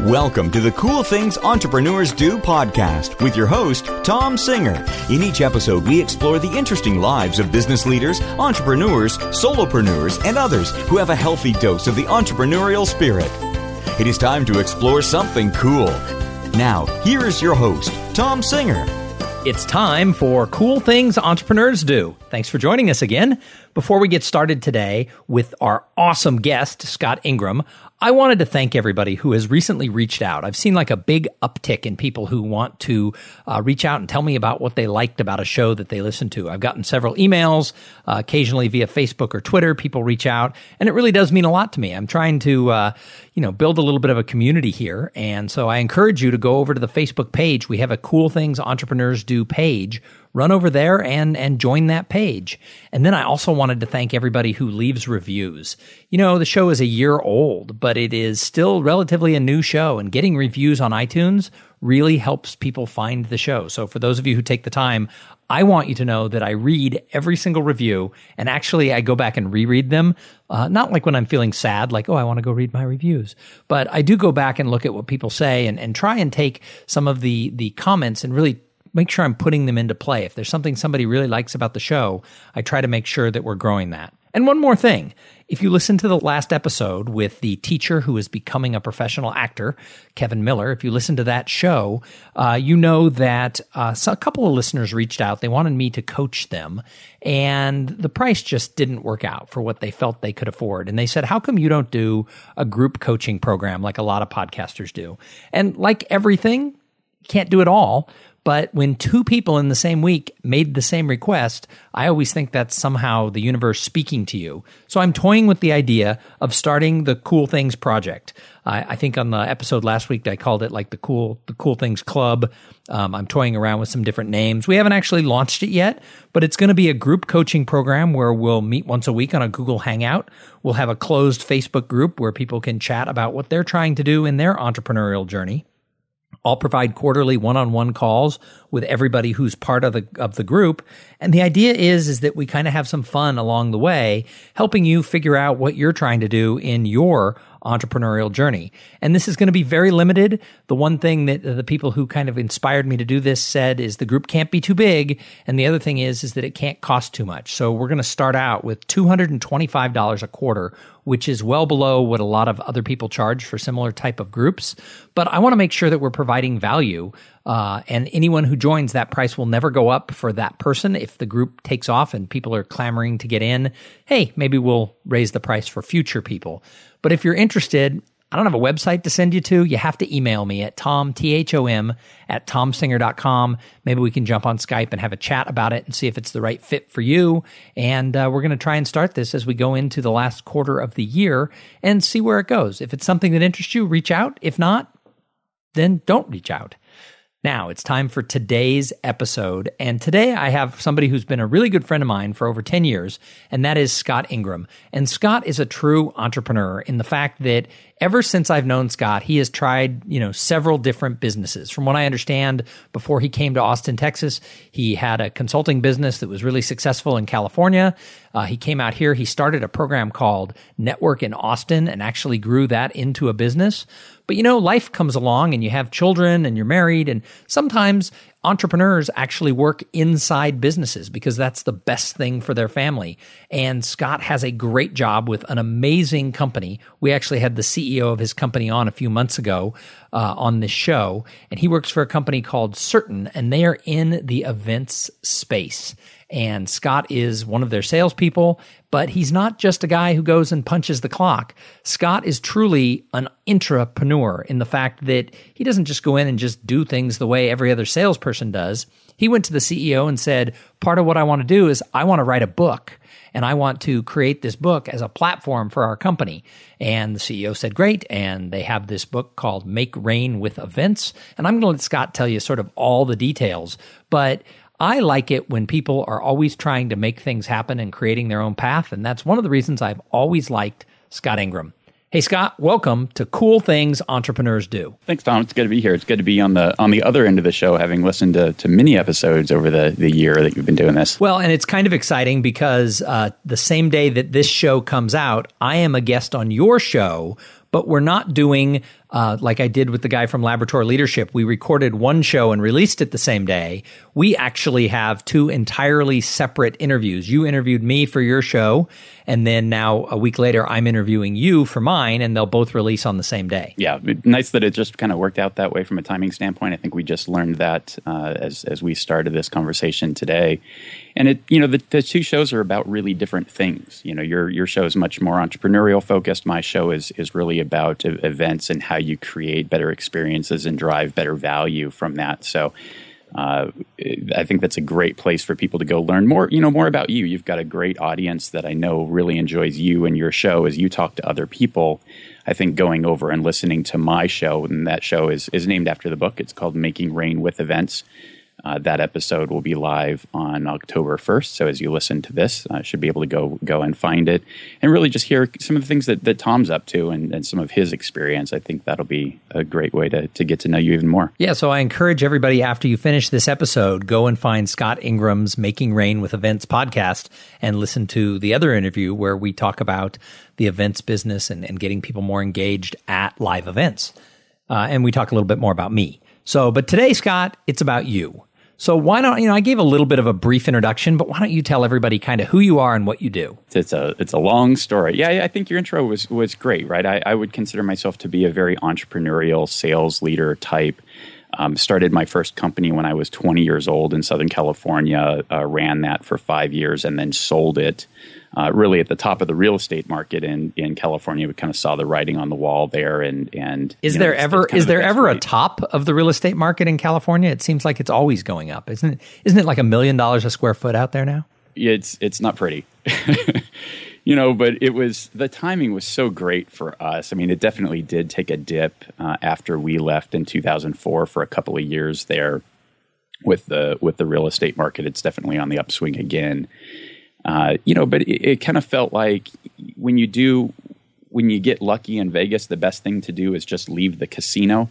Welcome to the Cool Things Entrepreneurs Do podcast with your host, Tom Singer. In each episode, we explore the interesting lives of business leaders, entrepreneurs, solopreneurs, and others who have a healthy dose of the entrepreneurial spirit. It is time to explore something cool. Now, here is your host, Tom Singer. It's time for Cool Things Entrepreneurs Do. Thanks for joining us again. Before we get started today with our awesome guest, Scott Ingram, I wanted to thank everybody who has recently reached out. I've seen like a big uptick in people who want to uh, reach out and tell me about what they liked about a show that they listened to. I've gotten several emails, uh, occasionally via Facebook or Twitter. People reach out, and it really does mean a lot to me. I'm trying to, uh, you know, build a little bit of a community here, and so I encourage you to go over to the Facebook page. We have a Cool Things Entrepreneurs Do page run over there and and join that page. And then I also wanted to thank everybody who leaves reviews. You know, the show is a year old, but it is still relatively a new show and getting reviews on iTunes really helps people find the show. So for those of you who take the time, I want you to know that I read every single review and actually I go back and reread them. Uh, not like when I'm feeling sad, like, oh, I want to go read my reviews, but I do go back and look at what people say and, and try and take some of the, the comments and really make sure I'm putting them into play. If there's something somebody really likes about the show, I try to make sure that we're growing that. And one more thing. If you listen to the last episode with the teacher who is becoming a professional actor, Kevin Miller, if you listen to that show, uh, you know that uh, a couple of listeners reached out. They wanted me to coach them, and the price just didn't work out for what they felt they could afford. And they said, How come you don't do a group coaching program like a lot of podcasters do? And like everything, can't do it all. But when two people in the same week made the same request, I always think that's somehow the universe speaking to you. So I'm toying with the idea of starting the Cool Things Project. I, I think on the episode last week I called it like the Cool the Cool Things Club. Um, I'm toying around with some different names. We haven't actually launched it yet, but it's going to be a group coaching program where we'll meet once a week on a Google Hangout. We'll have a closed Facebook group where people can chat about what they're trying to do in their entrepreneurial journey. I'll provide quarterly one-on-one calls with everybody who's part of the of the group. And the idea is is that we kind of have some fun along the way, helping you figure out what you're trying to do in your entrepreneurial journey. And this is going to be very limited. The one thing that the people who kind of inspired me to do this said is the group can't be too big. And the other thing is, is that it can't cost too much. So we're going to start out with $225 a quarter, which is well below what a lot of other people charge for similar type of groups. But I want to make sure that we're providing value. Uh, and anyone who joins, that price will never go up for that person. If the group takes off and people are clamoring to get in, hey, maybe we'll raise the price for future people. But if you're interested, I don't have a website to send you to. You have to email me at tom, T-H-O-M, at tomsinger.com. Maybe we can jump on Skype and have a chat about it and see if it's the right fit for you. And uh, we're going to try and start this as we go into the last quarter of the year and see where it goes. If it's something that interests you, reach out. If not, then don't reach out. Now it's time for today's episode. And today I have somebody who's been a really good friend of mine for over 10 years, and that is Scott Ingram. And Scott is a true entrepreneur in the fact that ever since I've known Scott, he has tried, you know, several different businesses. From what I understand, before he came to Austin, Texas, he had a consulting business that was really successful in California. Uh, he came out here, he started a program called Network in Austin and actually grew that into a business. But you know, life comes along and you have children and you're married and sometimes entrepreneurs actually work inside businesses because that's the best thing for their family. And Scott has a great job with an amazing company. We actually had the CEO of his company on a few months ago uh, on this show, and he works for a company called Certain, and they are in the events space. And Scott is one of their salespeople, but he's not just a guy who goes and punches the clock. Scott is truly an intrapreneur in the fact that he doesn't just go in and just do things the way every other salesperson does. He went to the CEO and said, Part of what I want to do is I want to write a book and I want to create this book as a platform for our company. And the CEO said, Great. And they have this book called Make Rain with Events. And I'm going to let Scott tell you sort of all the details. But I like it when people are always trying to make things happen and creating their own path. And that's one of the reasons I've always liked Scott Ingram. Hey Scott, welcome to Cool Things Entrepreneurs Do. Thanks, Tom. It's good to be here. It's good to be on the on the other end of the show, having listened to, to many episodes over the, the year that you've been doing this. Well, and it's kind of exciting because uh, the same day that this show comes out, I am a guest on your show, but we're not doing uh, like I did with the guy from Laboratory Leadership. We recorded one show and released it the same day. We actually have two entirely separate interviews. You interviewed me for your show, and then now a week later, I'm interviewing you for mine, and they'll both release on the same day. Yeah, nice that it just kind of worked out that way from a timing standpoint. I think we just learned that uh, as as we started this conversation today, and it you know the, the two shows are about really different things. You know, your your show is much more entrepreneurial focused. My show is is really about events and how you create better experiences and drive better value from that. So. Uh, I think that's a great place for people to go learn more, you know, more about you. You've got a great audience that I know really enjoys you and your show as you talk to other people. I think going over and listening to my show, and that show is is named after the book. It's called Making Rain with Events. Uh, that episode will be live on October 1st. So as you listen to this, uh, should be able to go go and find it and really just hear some of the things that, that Tom's up to and, and some of his experience. I think that'll be a great way to, to get to know you even more. Yeah, so I encourage everybody after you finish this episode, go and find Scott Ingram's Making Rain with Events podcast and listen to the other interview where we talk about the events business and, and getting people more engaged at live events. Uh, and we talk a little bit more about me. So, but today, Scott, it's about you. So why don't you know? I gave a little bit of a brief introduction, but why don't you tell everybody kind of who you are and what you do? It's a it's a long story. Yeah, I think your intro was was great, right? I, I would consider myself to be a very entrepreneurial sales leader type. Um, started my first company when I was 20 years old in Southern California. Uh, ran that for five years and then sold it uh, really at the top of the real estate market in, in California. We kind of saw the writing on the wall there. And and is there know, ever is there ever rate. a top of the real estate market in California? It seems like it's always going up, isn't it? Isn't it like a million dollars a square foot out there now? It's it's not pretty. you know, but it was the timing was so great for us. I mean, it definitely did take a dip uh, after we left in 2004 for a couple of years there with the with the real estate market. It's definitely on the upswing again. Uh, you know, but it, it kind of felt like when you do, when you get lucky in Vegas, the best thing to do is just leave the casino.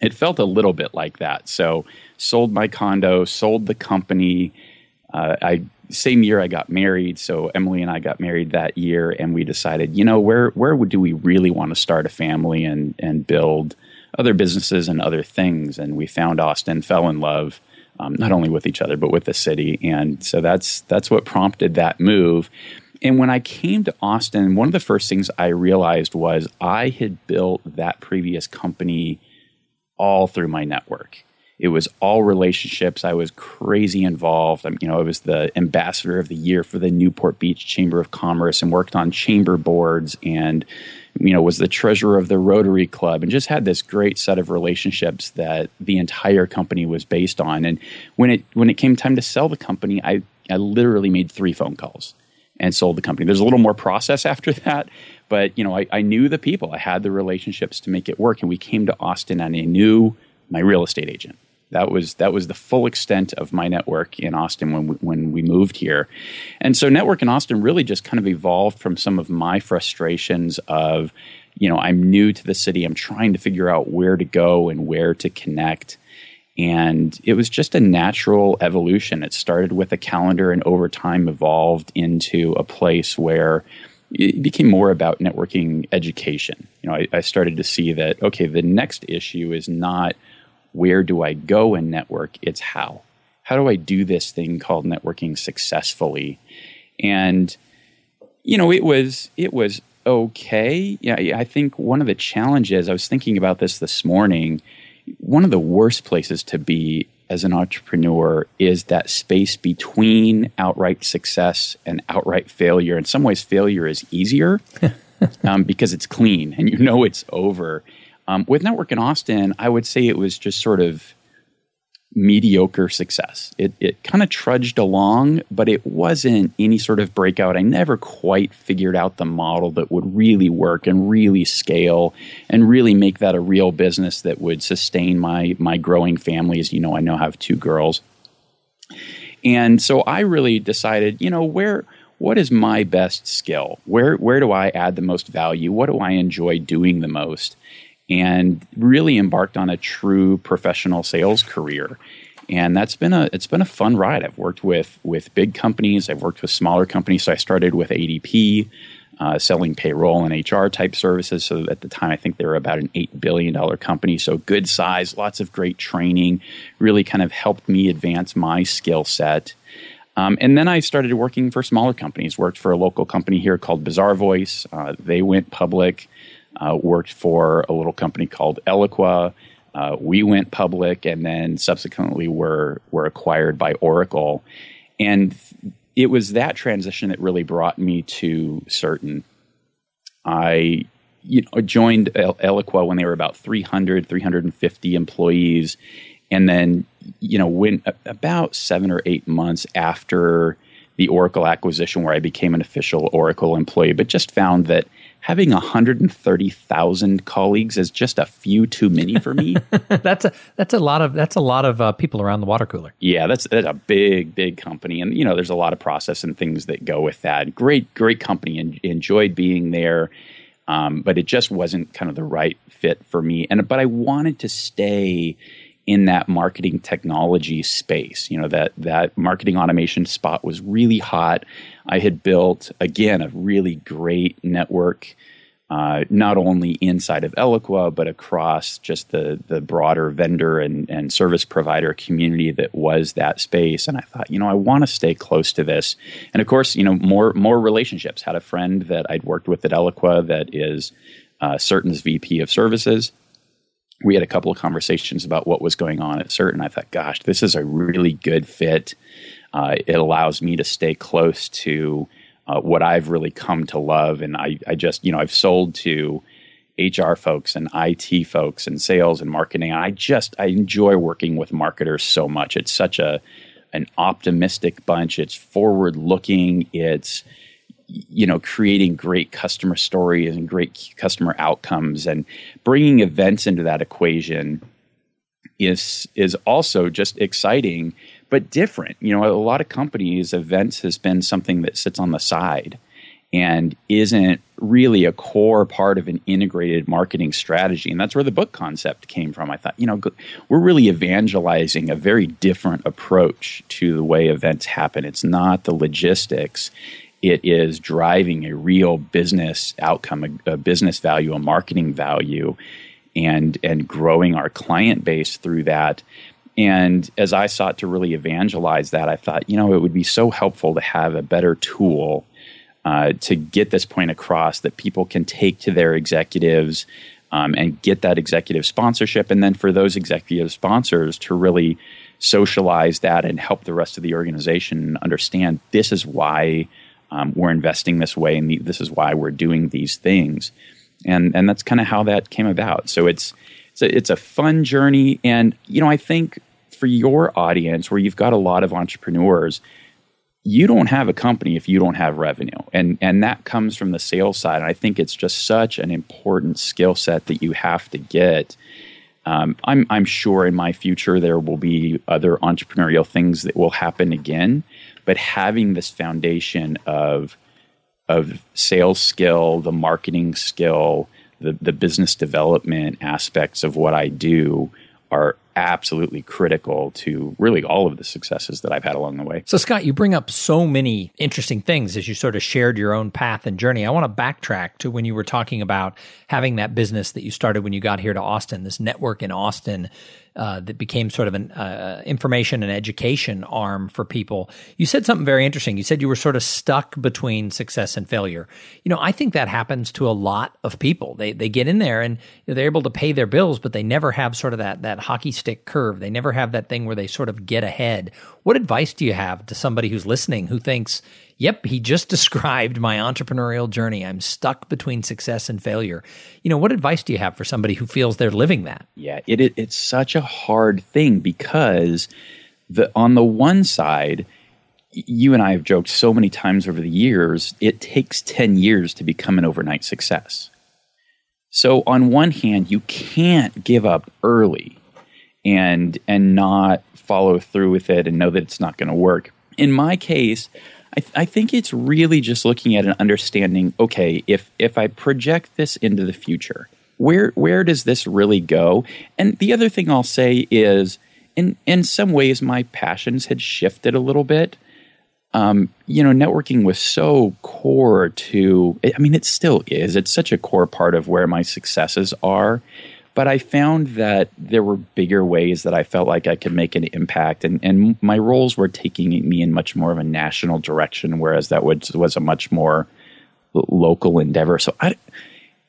It felt a little bit like that. So, sold my condo, sold the company. Uh, I same year I got married, so Emily and I got married that year, and we decided, you know, where where do we really want to start a family and and build other businesses and other things? And we found Austin, fell in love, um, not only with each other but with the city. And so that's that's what prompted that move. And when I came to Austin, one of the first things I realized was I had built that previous company all through my network. It was all relationships. I was crazy involved. I, you know, I was the ambassador of the year for the Newport Beach Chamber of Commerce and worked on chamber boards and you know, was the treasurer of the Rotary Club and just had this great set of relationships that the entire company was based on. And when it when it came time to sell the company, I, I literally made three phone calls and sold the company. There's a little more process after that, but you know, I, I knew the people, I had the relationships to make it work, and we came to Austin and I knew my real estate agent. That was that was the full extent of my network in Austin when we, when we moved here, and so network in Austin really just kind of evolved from some of my frustrations of, you know, I'm new to the city, I'm trying to figure out where to go and where to connect, and it was just a natural evolution. It started with a calendar, and over time evolved into a place where it became more about networking education. You know, I, I started to see that okay, the next issue is not where do I go and network? It's how. How do I do this thing called networking successfully? And you know, it was it was okay. Yeah, I think one of the challenges I was thinking about this this morning. One of the worst places to be as an entrepreneur is that space between outright success and outright failure. In some ways, failure is easier um, because it's clean and you know it's over. Um, with Network in Austin, I would say it was just sort of mediocre success. It, it kind of trudged along, but it wasn't any sort of breakout. I never quite figured out the model that would really work and really scale and really make that a real business that would sustain my my growing family. As you know, I now have two girls. And so I really decided, you know, where what is my best skill? Where where do I add the most value? What do I enjoy doing the most? And really embarked on a true professional sales career. And that's been a it's been a fun ride. I've worked with with big companies. I've worked with smaller companies. So I started with ADP. uh, selling payroll and HR type services. So at the time, I think they were about an $8 billion company. So good size, lots of great training, really kind of helped me advance my skill set. Um, and then I started working for smaller companies, worked for a local company here called Bazaarvoice. Uh, they went public, uh, worked for a little company called Eloqua. Uh, we went public and then subsequently were, were acquired by Oracle. And it was that transition that really brought me to Certain. I you know, joined Eloqua when they were about 300, 350 employees. And then, you know, when about seven or eight months after the Oracle acquisition, where I became an official Oracle employee, but just found that having 130,000 colleagues is just a few too many for me. that's a that's a lot of that's a lot of uh, people around the water cooler. Yeah, that's that's a big big company, and you know there's a lot of process and things that go with that. Great great company, and enjoyed being there, um, but it just wasn't kind of the right fit for me. And but I wanted to stay in that marketing technology space. You know, that that marketing automation spot was really hot. I had built again a really great network, uh, not only inside of Eloqua but across just the the broader vendor and, and service provider community that was that space. And I thought, you know, I want to stay close to this. And of course, you know, more more relationships. Had a friend that I'd worked with at Eloqua that is uh, Certain's VP of Services we had a couple of conversations about what was going on at CERT, And I thought, gosh, this is a really good fit. Uh, it allows me to stay close to uh, what I've really come to love. And I, I just, you know, I've sold to HR folks and IT folks and sales and marketing. I just, I enjoy working with marketers so much. It's such a, an optimistic bunch. It's forward looking. It's, you know creating great customer stories and great customer outcomes and bringing events into that equation is is also just exciting but different you know a lot of companies events has been something that sits on the side and isn't really a core part of an integrated marketing strategy. And that's where the book concept came from. I thought, you know, we're really evangelizing a very different approach to the way events happen. It's not the logistics, it is driving a real business outcome, a, a, business value, a marketing value, and and growing our client base through that. And as I sought to really evangelize that, I thought, you know, it would be so helpful to have a better tool uh, to get this point across that people can take to their executives um, and get that executive sponsorship, and then for those executive sponsors to really socialize that and help the rest of the organization understand this is why um, we're investing this way, and this is why we're doing these things, and and that's kind of how that came about. So it's it's a, it's a fun journey, and you know I think for your audience where you've got a lot of entrepreneurs, you don't have a company if you don't have revenue, and and that comes from the sales side. And I think it's just such an important skill set that you have to get. Um, I'm, I'm sure in my future there will be other entrepreneurial things that will happen again but having this foundation of of sales skill, the marketing skill, the, the business development aspects of what I do are absolutely critical to really all of the successes that I've had along the way. So, Scott, you bring up so many interesting things as you sort of shared your own path and journey. I want to backtrack to when you were talking about having that business that you started when you got here to Austin, this network in Austin uh, that became sort of an uh, information and education arm for people. You said something very interesting. You said you were sort of stuck between success and failure. You know, I think that happens to a lot of people. They they get in there and they're able to pay their bills, but they never have sort of that that hockey stick curve. They never have that thing where they sort of get ahead. What advice do you have to somebody who's listening who thinks, Yep, he just described my entrepreneurial journey. I'm stuck between success and failure. You know, what advice do you have for somebody who feels they're living that? Yeah, it, it it's such a hard thing because the on the one side, you and I have joked so many times over the years, it takes 10 years to become an overnight success. So on one hand, you can't give up early and and not follow through with it and know that it's not going to work. In my case, I, th- I think it's really just looking at an understanding. Okay, if if I project this into the future, where where does this really go? And the other thing I'll say is, in in some ways, my passions had shifted a little bit. um, you know, networking was so core to, I mean, it still is. It's such a core part of where my successes are. But I found that there were bigger ways that I felt like I could make an impact, and, and my roles were taking me in much more of a national direction, whereas that was, was a much more local endeavor. So I,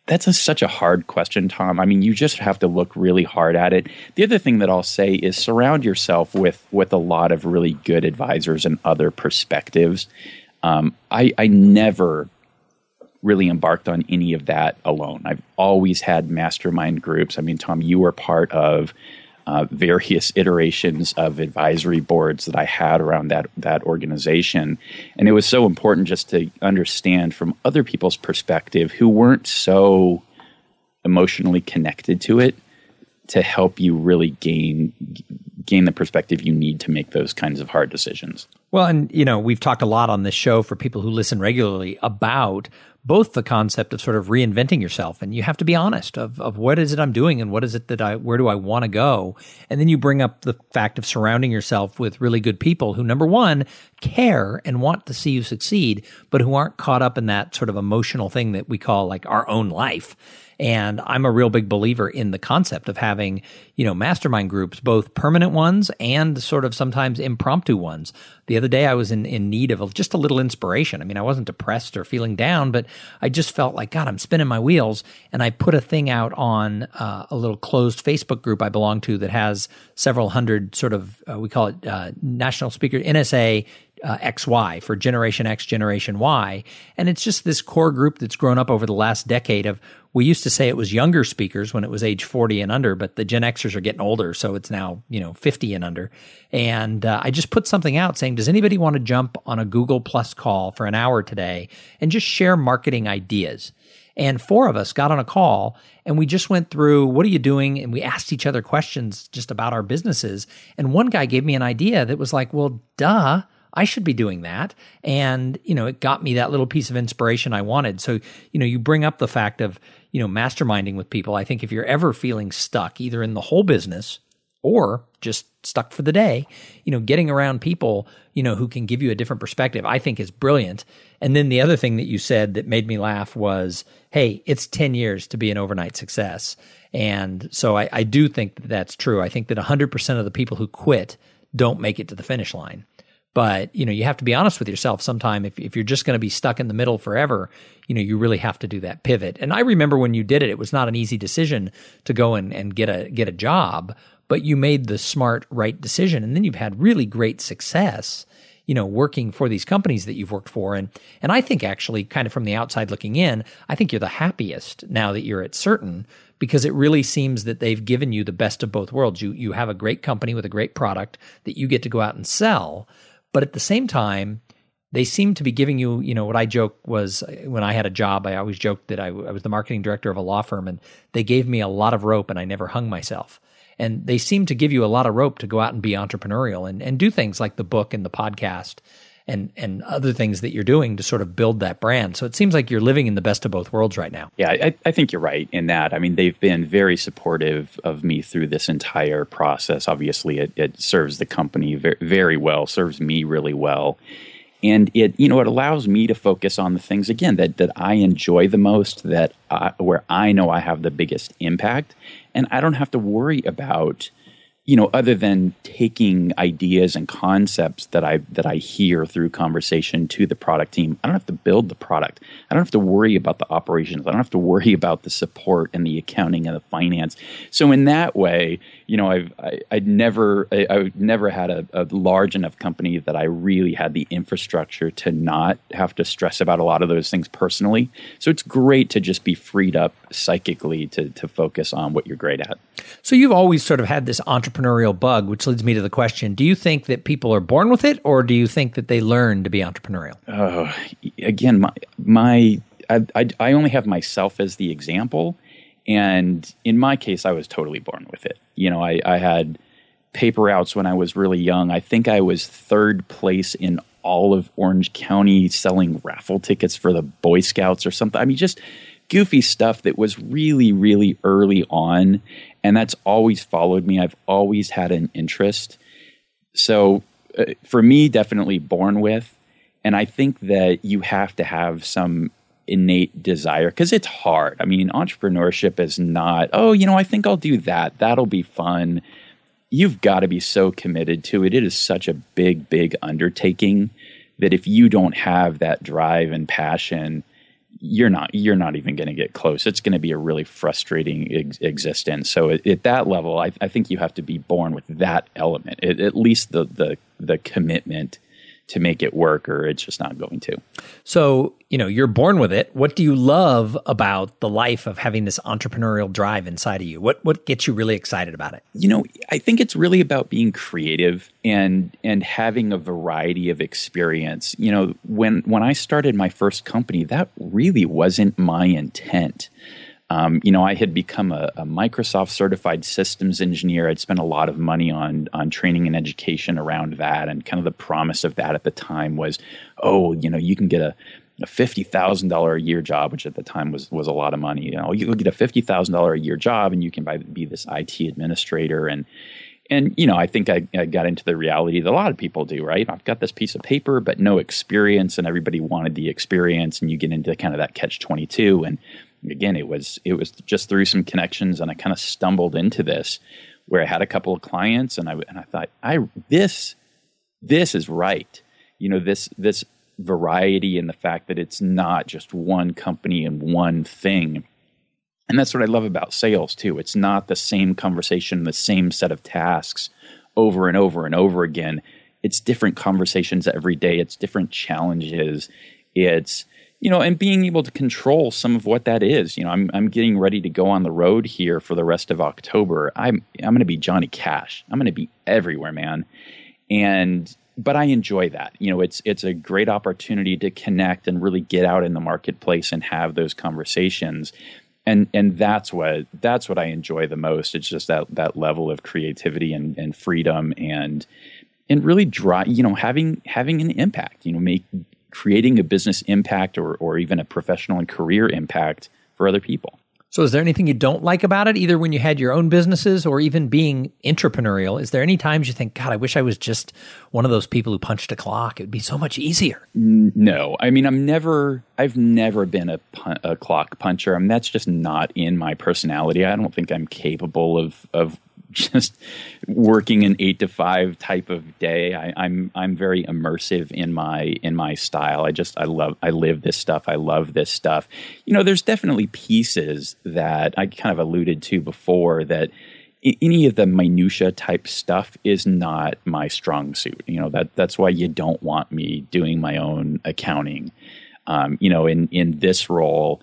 that's a, such a hard question, Tom. I mean, you just have to look really hard at it. The other thing that I'll say is surround yourself with with a lot of really good advisors and other perspectives. Um, I, I never really embarked on any of that alone. I've always had mastermind groups. I mean, Tom, you were part of uh, various iterations of advisory boards that I had around that that organization, and it was so important just to understand from other people's perspective who weren't so emotionally connected to it to help you really gain gain the perspective you need to make those kinds of hard decisions. Well, and you know, we've talked a lot on this show for people who listen regularly about both the concept of sort of reinventing yourself and you have to be honest of, of what is it I'm doing and what is it that I where do I want to go? And then you bring up the fact of surrounding yourself with really good people who number one care and want to see you succeed but who aren't caught up in that sort of emotional thing that we call like our own life and I'm a real big believer in the concept of having, you know, mastermind groups, both permanent ones and sort of sometimes impromptu ones. The other day I was in, in need of just a little inspiration. I mean, I wasn't depressed or feeling down, but I just felt like, God, I'm spinning my wheels. And I put a thing out on uh, a little closed Facebook group I belong to that has several hundred sort of, uh, we call it uh, national speaker, NSA uh, XY for Generation X, Generation Y. And it's just this core group that's grown up over the last decade of, we used to say it was younger speakers when it was age 40 and under, but the Gen Xers are getting older. So it's now, you know, 50 and under. And uh, I just put something out saying, does anybody want to jump on a Google Plus call for an hour today and just share marketing ideas? And four of us got on a call and we just went through what are you doing? And we asked each other questions just about our businesses. And one guy gave me an idea that was like, well, duh I should be doing that. And, you know, it got me that little piece of inspiration I wanted. So, you know, you bring up the fact of, you know, masterminding with people. I think if you're ever feeling stuck, either in the whole business or just stuck for the day, you know, getting around people, you know, who can give you a different perspective, I think is brilliant. And then the other thing that you said that made me laugh was, hey, it's 10 years to be an overnight success. And so I, I do think that that's true. I think that 100% of the people who quit don't make it to the finish line. But, you know, you have to be honest with yourself sometime. If, if you're just going to be stuck in the middle forever, you know, you really have to do that pivot. And I remember when you did it, it was not an easy decision to go and, and get a, get a job, but you made the smart, right decision. And then you've had really great success you know, working for these companies that you've worked for. And, and I think actually kind of from the outside looking in, I think you're the happiest now that you're at Certain because it really seems that they've given you the best of both worlds. You, you have a great company with a great product that you get to go out and sell, but at the same time, they seem to be giving you, you know, what I joke was when I had a job, I always joked that I, I, was the marketing director of a law firm and they gave me a lot of rope and I never hung myself. And they seem to give you a lot of rope to go out and be entrepreneurial and, and do things like the book and the podcast and and other things that you're doing to sort of build that brand. So it seems like you're living in the best of both worlds right now. Yeah, I, I think you're right in that. I mean, they've been very supportive of me through this entire process. Obviously, it, it serves the company very, very well, serves me really well. And it, you know, it allows me to focus on the things again that that I enjoy the most, that I, where I know I have the biggest impact, and I don't have to worry about you know, other than taking ideas and concepts that I that I hear through conversation to the product team, I don't have to build the product. I don't have to worry about the operations. I don't have to worry about the support and the accounting and the finance. So in that way, you know, I've I, I'd never I, I never had a, a large enough company that I really had the infrastructure to not have to stress about a lot of those things personally. So it's great to just be freed up psychically to to focus on what you're great at. So you've always sort of had this entrepreneurial bug, which leads me to the question: Do you think that people are born with it, or do you think that they learn to be entrepreneurial? Uh, again, my my I, I, I only have myself as the example, and in my case, I was totally born with it. You know, I, I had paper routes when I was really young. I think I was third place in all of Orange County selling raffle tickets for the Boy Scouts or something. I mean, just goofy stuff that was really, really early on. And that's always followed me. I've always had an interest. So uh, for me, definitely born with. And I think that you have to have some innate desire because it's hard. I mean, entrepreneurship is not, oh, you know, I think I'll do that. That'll be fun. You've got to be so committed to it. It is such a big, big undertaking that if you don't have that drive and passion, you're not you're not even going to get close. It's going to be a really frustrating ex- existence. So at, at that level, I, I, think you have to be born with that element, at, at least the the the commitment to make it work or it's just not going to. So, you know, you're born with it. What do you love about the life of having this entrepreneurial drive inside of you? What what gets you really excited about it? You know, I think it's really about being creative and and having a variety of experience. You know, when when I started my first company, that really wasn't my intent. Um, you know, I had become a, a, Microsoft certified systems engineer. I'd spent a lot of money on on training and education around that, and kind of the promise of that at the time was, oh, you know, you can get a, a fifty thousand dollar a year job, which at the time was was a lot of money. You know, you get a fifty thousand dollar a year job, and you can buy, be this IT administrator and. And you know, I think I, I got into the reality that a lot of people do. Right, I've got this piece of paper, but no experience, and everybody wanted the experience, and you get into kind of that catch twenty two. And again, it was it was just through some connections, and I kind of stumbled into this where I had a couple of clients, and I and I thought, I this this is right. You know, this this variety and the fact that it's not just one company and one thing. And that's what I love about sales too. It's not the same conversation, the same set of tasks over and over and over again. It's different conversations every day. It's different challenges. It's you know, and being able to control some of what that is. You know, I'm I'm getting ready to go on the road here for the rest of October. I'm I'm going to be Johnny Cash. I'm going to be everywhere, man. And but I enjoy that. You know, it's it's a great opportunity to connect and really get out in the marketplace and have those conversations. And and that's what that's what I enjoy the most. It's just that that level of creativity and, and freedom and and really draw you know having having an impact you know make creating a business impact or, or even a professional and career impact for other people. So, is there anything you don't like about it, either when you had your own businesses or even being entrepreneurial? Is there any times you think, God, I wish I was just one of those people who punched a clock? It would be so much easier. No, I mean, I'm never, I've never been a, a clock puncher. I mean, that's just not in my personality. I don't think I'm capable of of just working an eight to five type of day. I, am I'm, I'm very immersive in my in my style. I just I love I live this stuff. I love this stuff. You know, there's definitely pieces that I kind of alluded to before that any of the minutia type stuff is not my strong suit. You know that that's why you don't want me doing my own accounting. Um, you know, in in this role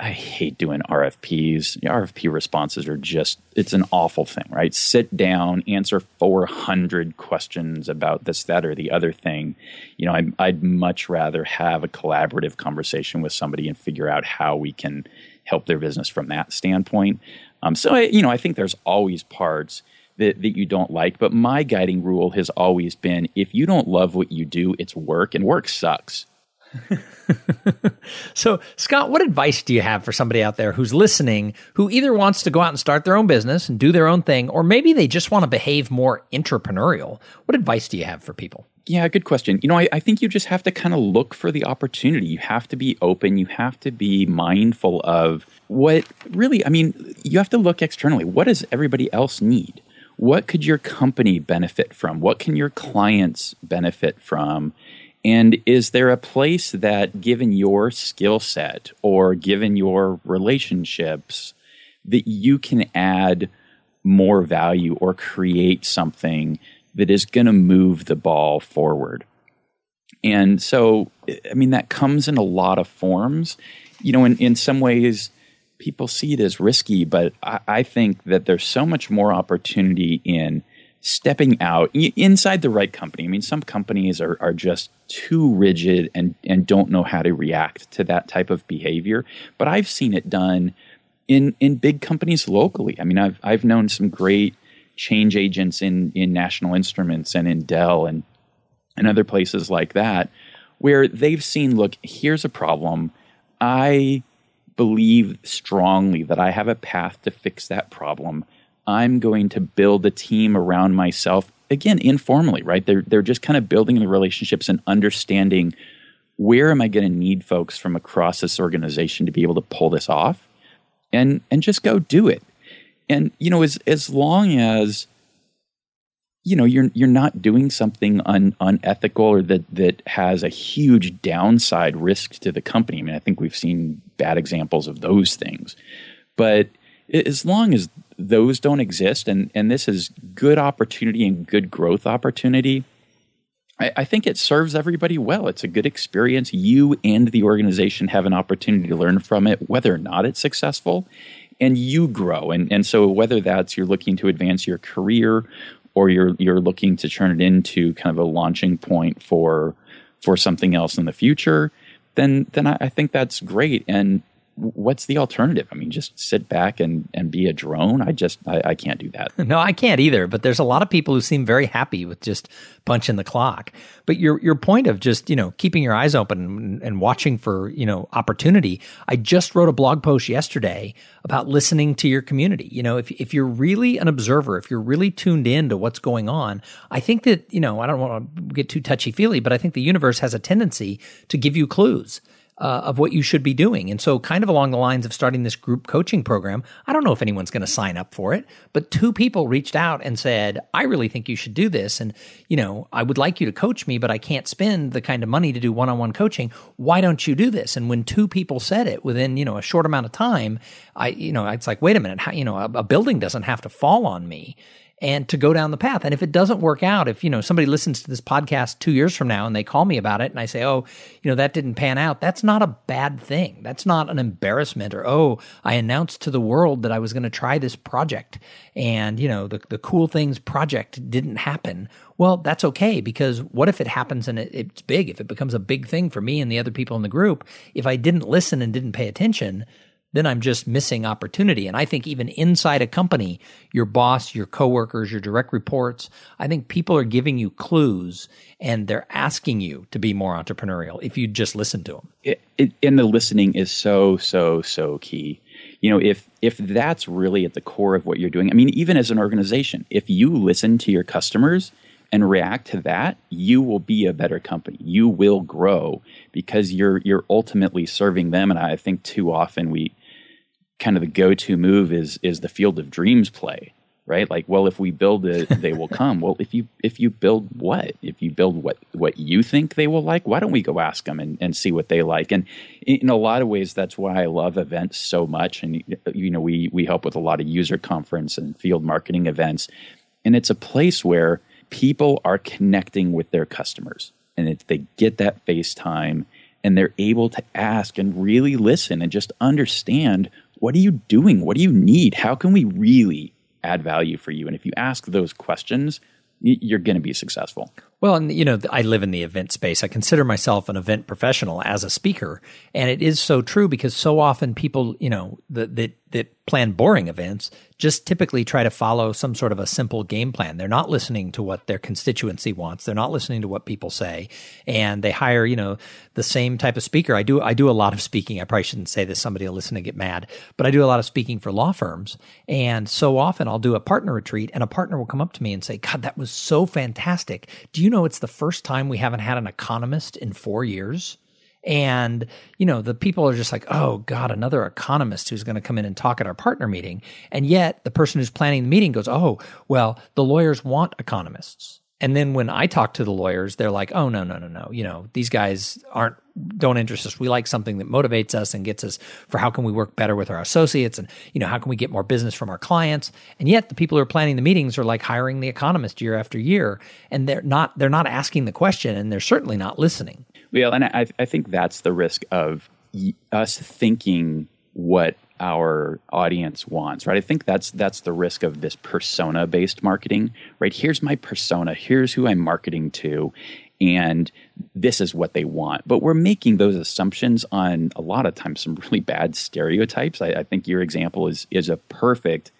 I hate doing RFPs. RFP responses are just, it's an awful thing, right? Sit down, answer 400 questions about this, that, or the other thing. You know, I, I'd much rather have a collaborative conversation with somebody and figure out how we can help their business from that standpoint. Um, so, I, you know, I think there's always parts that, that you don't like, but my guiding rule has always been if you don't love what you do, it's work, and work sucks. so, Scott, what advice do you have for somebody out there who's listening who either wants to go out and start their own business and do their own thing, or maybe they just want to behave more entrepreneurial? What advice do you have for people? Yeah, good question. You know, I, I think you just have to kind of look for the opportunity. You have to be open. You have to be mindful of what really, I mean, you have to look externally. What does everybody else need? What could your company benefit from? What can your clients benefit from? And is there a place that, given your skill set or given your relationships, that you can add more value or create something that is going to move the ball forward? And so, I mean, that comes in a lot of forms. You know, in, in some ways, people see it as risky, but I, I think that there's so much more opportunity in stepping out inside the right company. I mean, some companies are, are just too rigid and, and don't know how to react to that type of behavior. But I've seen it done in, in big companies locally. I mean, I've, I've known some great change agents in, in National Instruments and in Dell and, and other places like that where they've seen, look, here's a problem. I believe strongly that I have a path to fix that problem. I'm going to build a team around myself again informally, right? They're they're just kind of building the relationships and understanding where am I going to need folks from across this organization to be able to pull this off, and and just go do it. And you know, as as long as you know you're you're not doing something un, unethical or that that has a huge downside risk to the company. I mean, I think we've seen bad examples of those things, but as long as those don't exist and and this is good opportunity and good growth opportunity, I, I think it serves everybody well. It's a good experience. You and the organization have an opportunity to learn from it, whether or not it's successful and you grow. And and so whether that's you're looking to advance your career or you're you're looking to turn it into kind of a launching point for for something else in the future, then then I, I think that's great. And what's the alternative? I mean, just sit back and, and be a drone. I just, I, I, can't do that. No, I can't either. But there's a lot of people who seem very happy with just punching the clock. But your, your point of just, you know, keeping your eyes open and, watching for, you know, opportunity. I just wrote a blog post yesterday about listening to your community. You know, if, if you're really an observer, if you're really tuned in to what's going on, I think that, you know, I don't want to get too touchy feely, but I think the universe has a tendency to give you clues uh, of what you should be doing. And so, kind of along the lines of starting this group coaching program, I don't know if anyone's going to sign up for it, but two people reached out and said, I really think you should do this. And, you know, I would like you to coach me, but I can't spend the kind of money to do one on one coaching. Why don't you do this? And when two people said it within, you know, a short amount of time, I, you know, it's like, wait a minute, how, you know, a, a building doesn't have to fall on me and to go down the path. And if it doesn't work out, if you know somebody listens to this podcast 2 years from now and they call me about it and I say, "Oh, you know that didn't pan out." That's not a bad thing. That's not an embarrassment or, "Oh, I announced to the world that I was going to try this project and, you know, the the cool things project didn't happen." Well, that's okay because what if it happens and it, it's big? If it becomes a big thing for me and the other people in the group, if I didn't listen and didn't pay attention, then I'm just missing opportunity. And I think even inside a company, your boss, your coworkers, your direct reports, I think people are giving you clues and they're asking you to be more entrepreneurial if you just listen to them. It, it, and the listening is so, so, so key. You know, if if that's really at the core of what you're doing, I mean, even as an organization, if you listen to your customers and react to that, you will be a better company. You will grow because you're you're ultimately serving them. And I think too often we kind of the go-to move is is the field of dreams play right? Like well if we build it they will come. Well if you if you build what? If you build what what you think they will like why don't we go ask them and, and see what they like? And in a lot of ways that's why i love events so much. And you know we we help with a lot of user conference and field marketing events. And it's a place where people are connecting with their customers. And it, they get that face time and they're able to ask and really listen and just understand what are you doing? What do you need? How can we really add value for you? And if you ask those questions, you're going to be successful. Well, and you know, I live in the event space. I consider myself an event professional as a speaker, and it is so true because so often people, you know, that that that plan boring events just typically try to follow some sort of a simple game plan. They're not listening to what their constituency wants. They're not listening to what people say, and they hire, you know, the same type of speaker. I do I do a lot of speaking. I probably shouldn't say this. Somebody will listen and get mad, but I do a lot of speaking for law firms, and so often I'll do a partner retreat, and a partner will come up to me and say, "God, that was so fantastic. Do you know it's the first time we haven't had an economist in four years. And, you know, the people are just like, oh, God, another economist who's going to come in and talk at our partner meeting. And yet the person who's planning the meeting goes, oh, well, the lawyers want economists. And then when I talk to the lawyers, they're like, "Oh no, no, no, no. You know, these guys aren't don't interest us. We like something that motivates us and gets us for how can we work better with our associates and you know, how can we get more business from our clients?" And yet the people who are planning the meetings are like hiring the economist year after year, and they're not they're not asking the question and they're certainly not listening. Well, and I I think that's the risk of us thinking what our audience wants, right? I think that's that's the risk of this persona based marketing, right? Here's my persona, here's who I'm marketing to, and this is what they want. But we're making those assumptions on a lot of times some really bad stereotypes. I, I think your example is is a perfect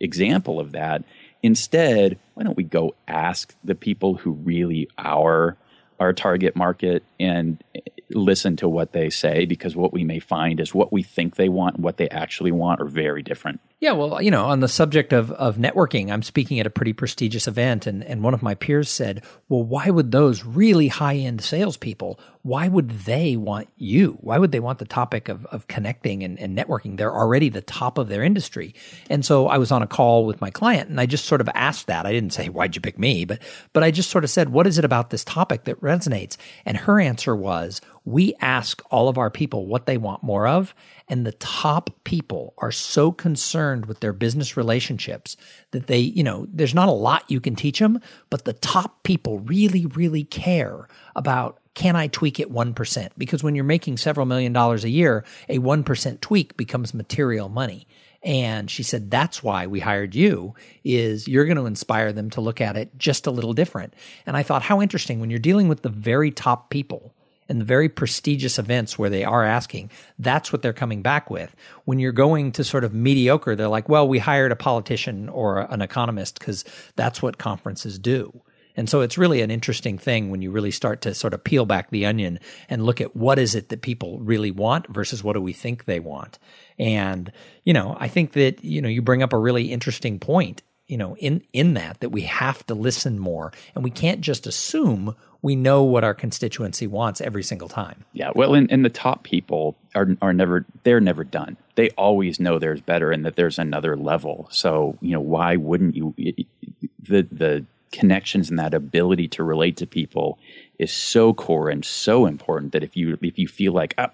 example of that. Instead, why don't we go ask the people who really are our target market and listen to what they say because what we may find is what we think they want and what they actually want are very different. Yeah, well, you know, on the subject of, of networking, I'm speaking at a pretty prestigious event, and, and one of my peers said, Well, why would those really high end salespeople, why would they want you? Why would they want the topic of, of connecting and, and networking? They're already the top of their industry. And so I was on a call with my client, and I just sort of asked that. I didn't say, Why'd you pick me? But, but I just sort of said, What is it about this topic that resonates? And her answer was, We ask all of our people what they want more of. And the top people are so concerned with their business relationships that they, you know, there's not a lot you can teach them, but the top people really, really care about can I tweak it 1%? Because when you're making several million dollars a year, a 1% tweak becomes material money. And she said, that's why we hired you is you're going to inspire them to look at it just a little different. And I thought, how interesting when you're dealing with the very top people and the very prestigious events where they are asking, that's what they're coming back with. When you're going to sort of mediocre, they're like, well, we hired a politician or an economist because that's what conferences do. And so it's really an interesting thing when you really start to sort of peel back the onion and look at what is it that people really want versus what do we think they want. And, you know, I think that, you know, you bring up a really interesting point, you know, in, in that, that we have to listen more and we can't just assume we know what our constituency wants every single time. Yeah, well, and, and the top people are are never they're never done. They always know there's better and that there's another level. So you know why wouldn't you? The the connections and that ability to relate to people is so core and so important that if you if you feel like oh,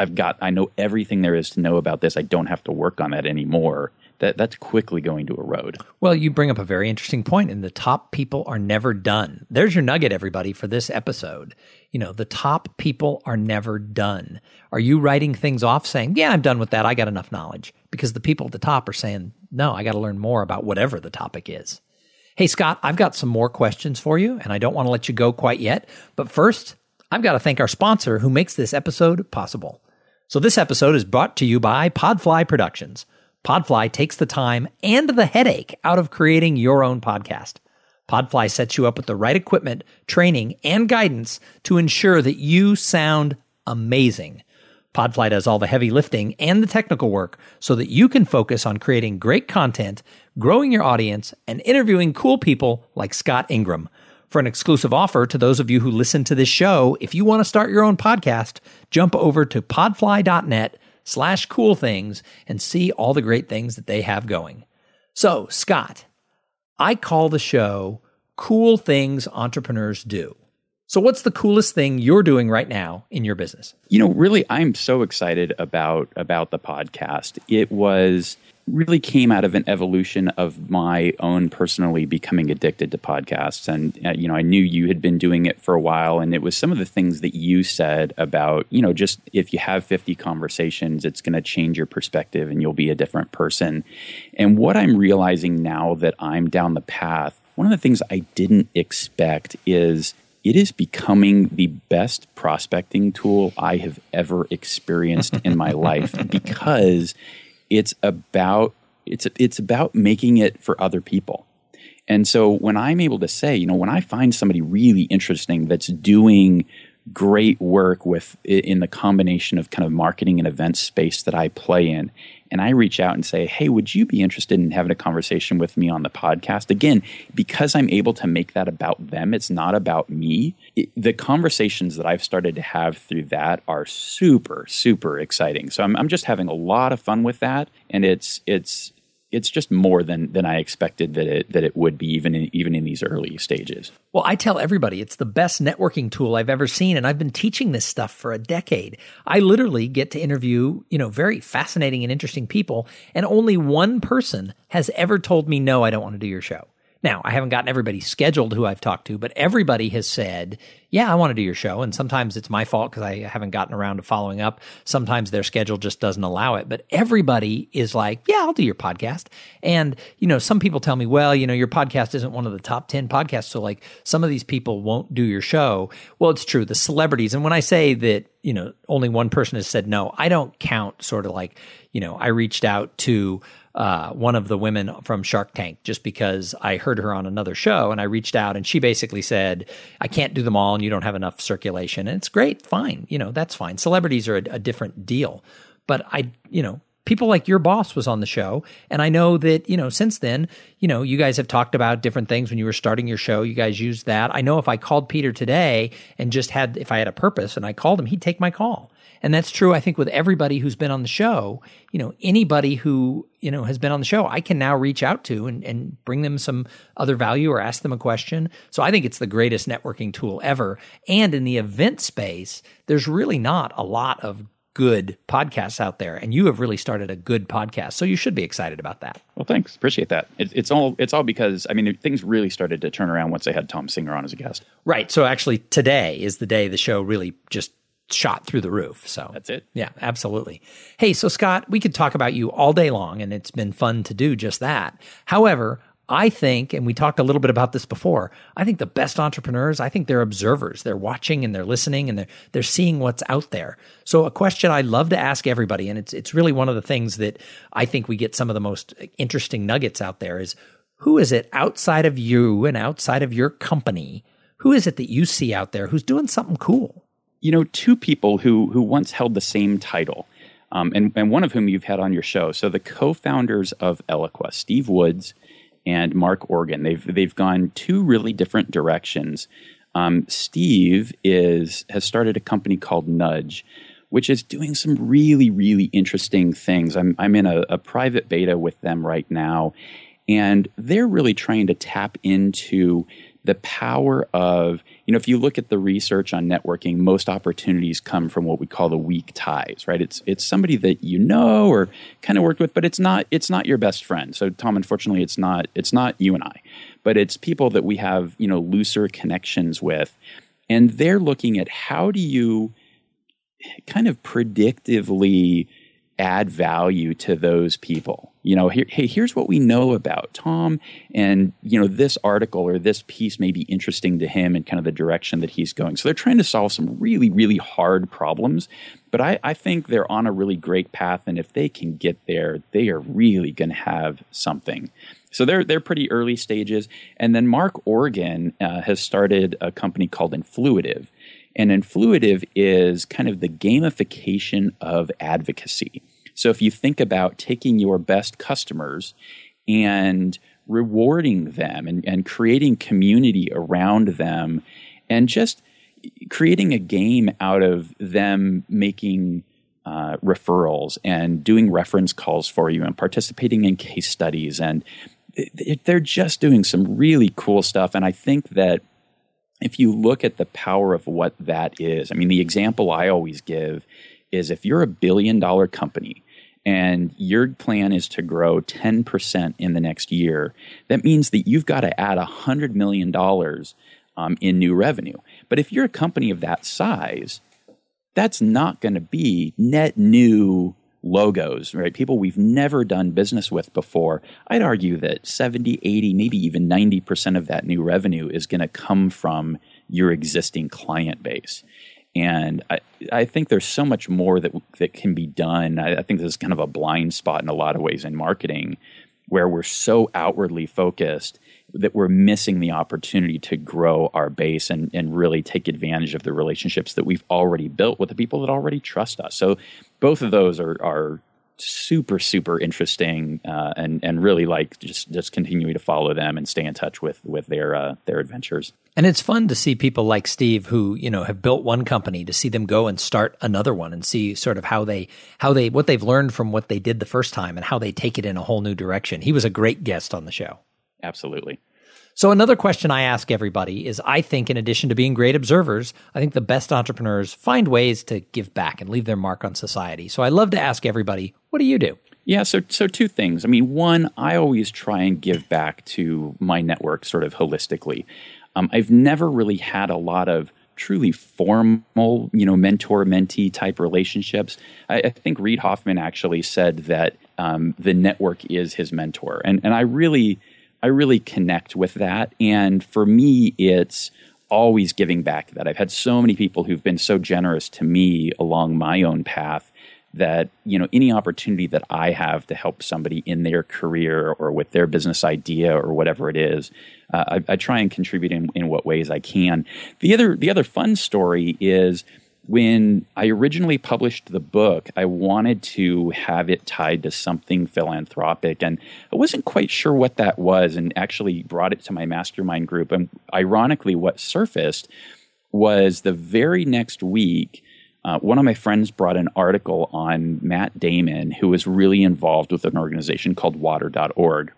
I've got I know everything there is to know about this, I don't have to work on that anymore that that's quickly going to erode. Well, you bring up a very interesting point, and the top people are never done. There's your nugget, everybody, for this episode. You know, the top people are never done. Are you writing things off saying, yeah, I'm done with that. I got enough knowledge? Because the people at the top are saying, no, I got to learn more about whatever the topic is. Hey, Scott, I've got some more questions for you, and I don't want to let you go quite yet. But first, I've got to thank our sponsor who makes this episode possible. So, this episode is brought to you by Podfly Productions. Podfly takes the time and the headache out of creating your own podcast. Podfly sets you up with the right equipment, training, and guidance to ensure that you sound amazing. Podfly does all the heavy lifting and the technical work so that you can focus on creating great content, growing your audience, and interviewing cool people like Scott Ingram. For an exclusive offer to those of you who listen to this show, if you want to start your own podcast, jump over to podfly.net slash cool things and see all the great things that they have going. So, Scott, I call the show Cool Things Entrepreneurs Do. So, what's the coolest thing you're doing right now in your business? You know, really, I'm so excited about about the podcast. It was really came out of an evolution of my own personally becoming addicted to podcasts. And, uh, you know, I knew you had been doing it for a while. And it was some of the things that you said about, you know, just if you have 50 conversations, it's going to change your perspective and you'll be a different person. And what I'm realizing now that I'm down the path, one of the things I didn't expect is it is becoming the best prospecting tool I have ever experienced in my life because it's about it's it's about making it for other people. And so when I'm able to say, you know, when I find somebody really interesting that's doing great work with in the combination of kind of marketing and event space that I play in and I reach out and say, Hey, would you be interested in having a conversation with me on the podcast? Again, because I'm able to make that about them, it's not about me. It, the conversations that I've started to have through that are super, super exciting. So I'm, I'm just having a lot of fun with that. And it's, it's, it's just more than than I expected that it that it would be even in, even in these early stages. Well, I tell everybody it's the best networking tool I've ever seen and I've been teaching this stuff for a decade. I literally get to interview, you know, very fascinating and interesting people and only one person has ever told me no, I don't want to do your show. Now, I haven't gotten everybody scheduled who I've talked to, but everybody has said, yeah, I want to do your show. And sometimes it's my fault because I haven't gotten around to following up. Sometimes their schedule just doesn't allow it. But everybody is like, yeah, I'll do your podcast. And, you know, some people tell me, well, you know, your podcast isn't one of the top 10 podcasts. So, like, some of these people won't do your show. Well, it's true. The celebrities. And when I say that, you know, only one person has said no, I don't count sort of like, you know, I reached out to, uh, one of the women from Shark Tank just because I heard her on another show and I reached out and she basically said, I can't do them all and you don't have enough circulation. And it's great, fine. You know, that's fine. Celebrities are a, a different deal. But I, you know, people like your boss was on the show. And I know that, you know, since then, you know, you guys have talked about different things when you were starting your show. You guys used that. I know if I called Peter today and just had, if I had a purpose and I called him, he'd take my call. And that's true, I think, with everybody who's been on the show. You know, anybody who, you know, has been on the show, I can now reach out to and, and bring them some other value or ask them a question. So I think it's the greatest networking tool ever. And in the event space, there's really not a lot of good podcasts out there, and you have really started a good podcast. So you should be excited about that. Well, thanks, appreciate that. It, it's all it's all because I mean things really started to turn around once I had Thom Singer on as a guest. Right. So actually, today is the day the show really just shot through the roof. So that's it. Yeah, absolutely. Hey, so Scott, we could talk about you all day long, and it's been fun to do just that. However, I think, and we talked a little bit about this before, I think the best entrepreneurs, I think they're observers. They're watching and they're listening and they're they're seeing what's out there. So a question I love to ask everybody, and it's it's really one of the things that I think we get some of the most interesting nuggets out there is who is it outside of you and outside of your company? Who is it that you see out there who's doing something cool? You know, two people who who once held the same title, um, and and one of whom you've had on your show. So the co-founders of Eloqua, Steve Woods and Mark Organ. They've they've gone two really different directions. Um, Steve is has started a company called Nudge, which is doing some really really interesting things. I'm I'm in a, a private beta with them right now, and they're really trying to tap into the power of, you know, if you look at the research on networking, most opportunities come from what we call the weak ties, right? It's it's somebody that you know or kind of worked with, but it's not it's not your best friend. So Thom, unfortunately, it's not it's not you and I, but it's people that we have, you know, looser connections with. And they're looking at how do you kind of predictively add value to those people. You know, here, hey, here's what we know about Thom, and you know, this article or this piece may be interesting to him and kind of the direction that he's going. So they're trying to solve some really, really hard problems, but I, I think they're on a really great path, and if they can get there, they are really going to have something. So they're they're pretty early stages, and then Mark Organ uh, has started a company called Influitive. And Influitive is kind of the gamification of advocacy. So if you think about taking your best customers and rewarding them and, and creating community around them and just creating a game out of them making uh, referrals and doing reference calls for you and participating in case studies and they're just doing some really cool stuff. And i think that if you look at the power of what that is, I mean, the example I always give is if you're a billion dollar company and your plan is to grow 10% in the next year, that means that you've got to add $100 million um, in new revenue. But if you're a company of that size, that's not going to be net new logos, right? People we've never done business with before. I'd argue that 70, 80, maybe even 90% of that new revenue is going to come from your existing client base. And I, I think there's so much more that that can be done. I, I think this is kind of a blind spot in a lot of ways in marketing, where we're so outwardly focused that we're missing the opportunity to grow our base and, and really take advantage of the relationships that we've already built with the people that already trust us. So both of those are, are super super interesting uh, and and really like just just continuing to follow them and stay in touch with with their uh, their adventures. And it's fun to see people like Steve who you know have built one company to see them go and start another one and see sort of how they how they what they've learned from what they did the first time and how they take it in a whole new direction. He was a great guest on the show. Absolutely. So another question I ask everybody is I think in addition to being great observers, I think the best entrepreneurs find ways to give back and leave their mark on society. So I love to ask everybody, what do you do? Yeah, so so two things. I mean, one, I always try and give back to my network sort of holistically. Um, I've never really had a lot of truly formal, you know, mentor mentee type relationships. I, I, think Reid Hoffman actually said that um, the network is his mentor, and and I really I really connect with that. And for me, it's always giving back to that. I've had so many people who've been so generous to me along my own path that you know any opportunity that I have to help somebody in their career or with their business idea or whatever it is, uh, I, I, try and contribute in, in what ways I can. The other the other fun story is when I originally published the book, I wanted to have it tied to something philanthropic, and I wasn't quite sure what that was, and actually brought it to my mastermind group. And ironically, what surfaced was the very next week. Uh, one of my friends brought an article on Matt Damon, who was really involved with an organization called water.org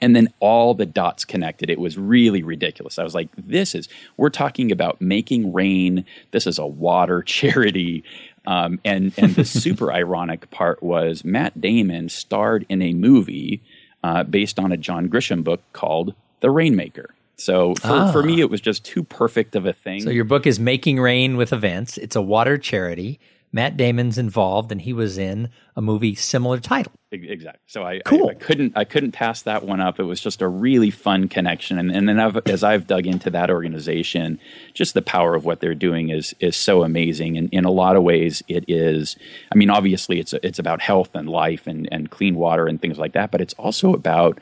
and then all the dots connected. It was really ridiculous. I was like, this is, we're talking about making rain. This is a water charity. Um, and, and the super ironic part was Matt Damon starred in a movie uh, based on a John Grisham book called The Rainmaker. So for, ah. for me, it was just too perfect of a thing. So your book is Making Rain with Events. It's a water charity. Matt Damon's involved, and he was in a movie similar title. Exactly. So I, cool. I, I, couldn't I couldn't pass that one up. It was just a really fun connection, and, and then I've, as I've dug into that organization, just the power of what they're doing is is so amazing. And in a lot of ways, it is. I mean, obviously, it's it's about health and life and and clean water and things like that, but it's also about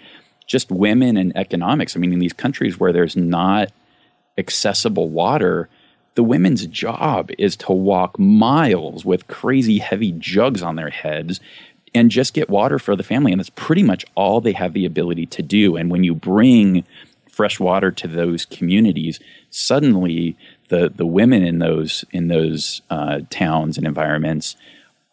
just women and economics. I mean, in these countries where there's not accessible water the women's job is to walk miles with crazy heavy jugs on their heads and just get water for the family. And that's pretty much all they have the ability to do. And when you bring fresh water to those communities, suddenly the, the women in those in those uh, towns and environments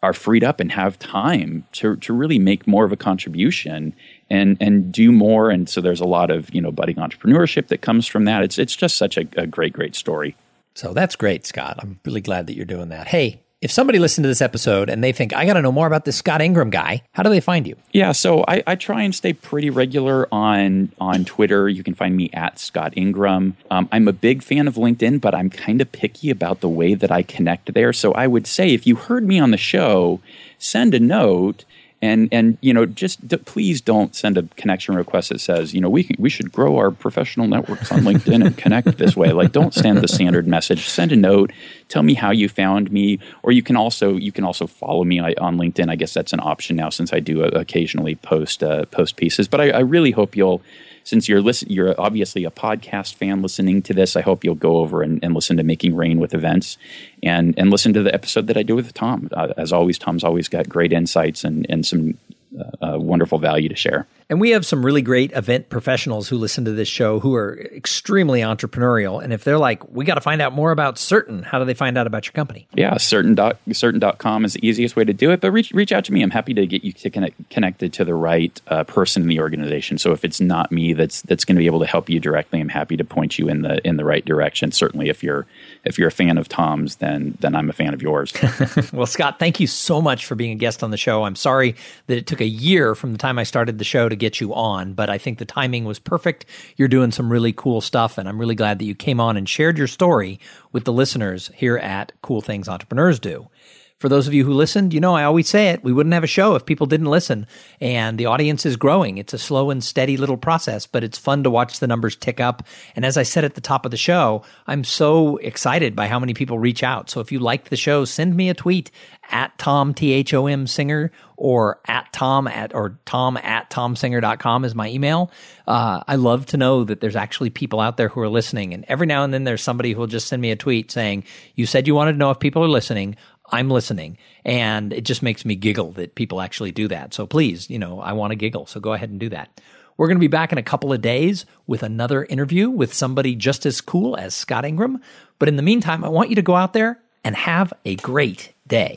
are freed up and have time to, to really make more of a contribution and and do more. And so there's a lot of you know budding entrepreneurship that comes from that. It's it's just such a, a great great story. So that's great, Scott. I'm really glad that you're doing that. Hey, if somebody listened to this episode and they think, I got to know more about this Scott Ingram guy, how do they find you? Yeah, so I, I, try and stay pretty regular on on Twitter. You can find me at Scott Ingram. Um, I'm a big fan of LinkedIn, but I'm kind of picky about the way that I connect there. So I would say if you heard me on the show, send a note and and you know just d- please don't send a connection request that says you know we can, we should grow our professional networks on LinkedIn and connect this way. Like don't send the standard message. Send a note. Tell me how you found me. Or you can also you can also follow me on LinkedIn. I guess that's an option now since I do uh, occasionally post uh, post pieces. But I, I really hope you'll since you're listen, you're obviously a podcast fan listening to this, I hope you'll go over and, and listen to Making Rain with Events and and listen to the episode that I do with Thom. Uh, as always, Thom's always got great insights and and some uh, wonderful value to share. And we have some really great event professionals who listen to this show who are extremely entrepreneurial. And if they're like, we got to find out more about Certain, how do they find out about your company? Yeah, certain dot, certain.com is the easiest way to do it. But reach, reach out to me. I'm happy to get you to connect, connected to the right uh, person in the organization. So if it's not me that's that's going to be able to help you directly, I'm happy to point you in the in the right direction. Certainly, if you're if you're a fan of Thom's, then then I'm a fan of yours. well, Scott, thank you so much for being a guest on the show. I'm sorry that it took a year from the time I started the show to get you on, but I think the timing was perfect. You're doing some really cool stuff, and I'm really glad that you came on and shared your story with the listeners here at Cool Things Entrepreneurs Do for those of you who listened, you know, I always say it. We wouldn't have a show if people didn't listen. And the audience is growing. It's a slow and steady little process, but it's fun to watch the numbers tick up. And as I said at the top of the show, I'm so excited by how many people reach out. So if you liked the show, send me a tweet at Thom, T H O M Singer, or at Thom at, or Thom at ThomSinger.com is my email. Uh, I love to know that there's actually people out there who are listening. And every now and then there's somebody who will just send me a tweet saying, You said you wanted to know if people are listening. I'm listening. And it just makes me giggle that people actually do that. So please, you know, I want to giggle. So go ahead and do that. We're going to be back in a couple of days with another interview with somebody just as cool as Scott Ingram. But in the meantime, I want you to go out there and have a great day.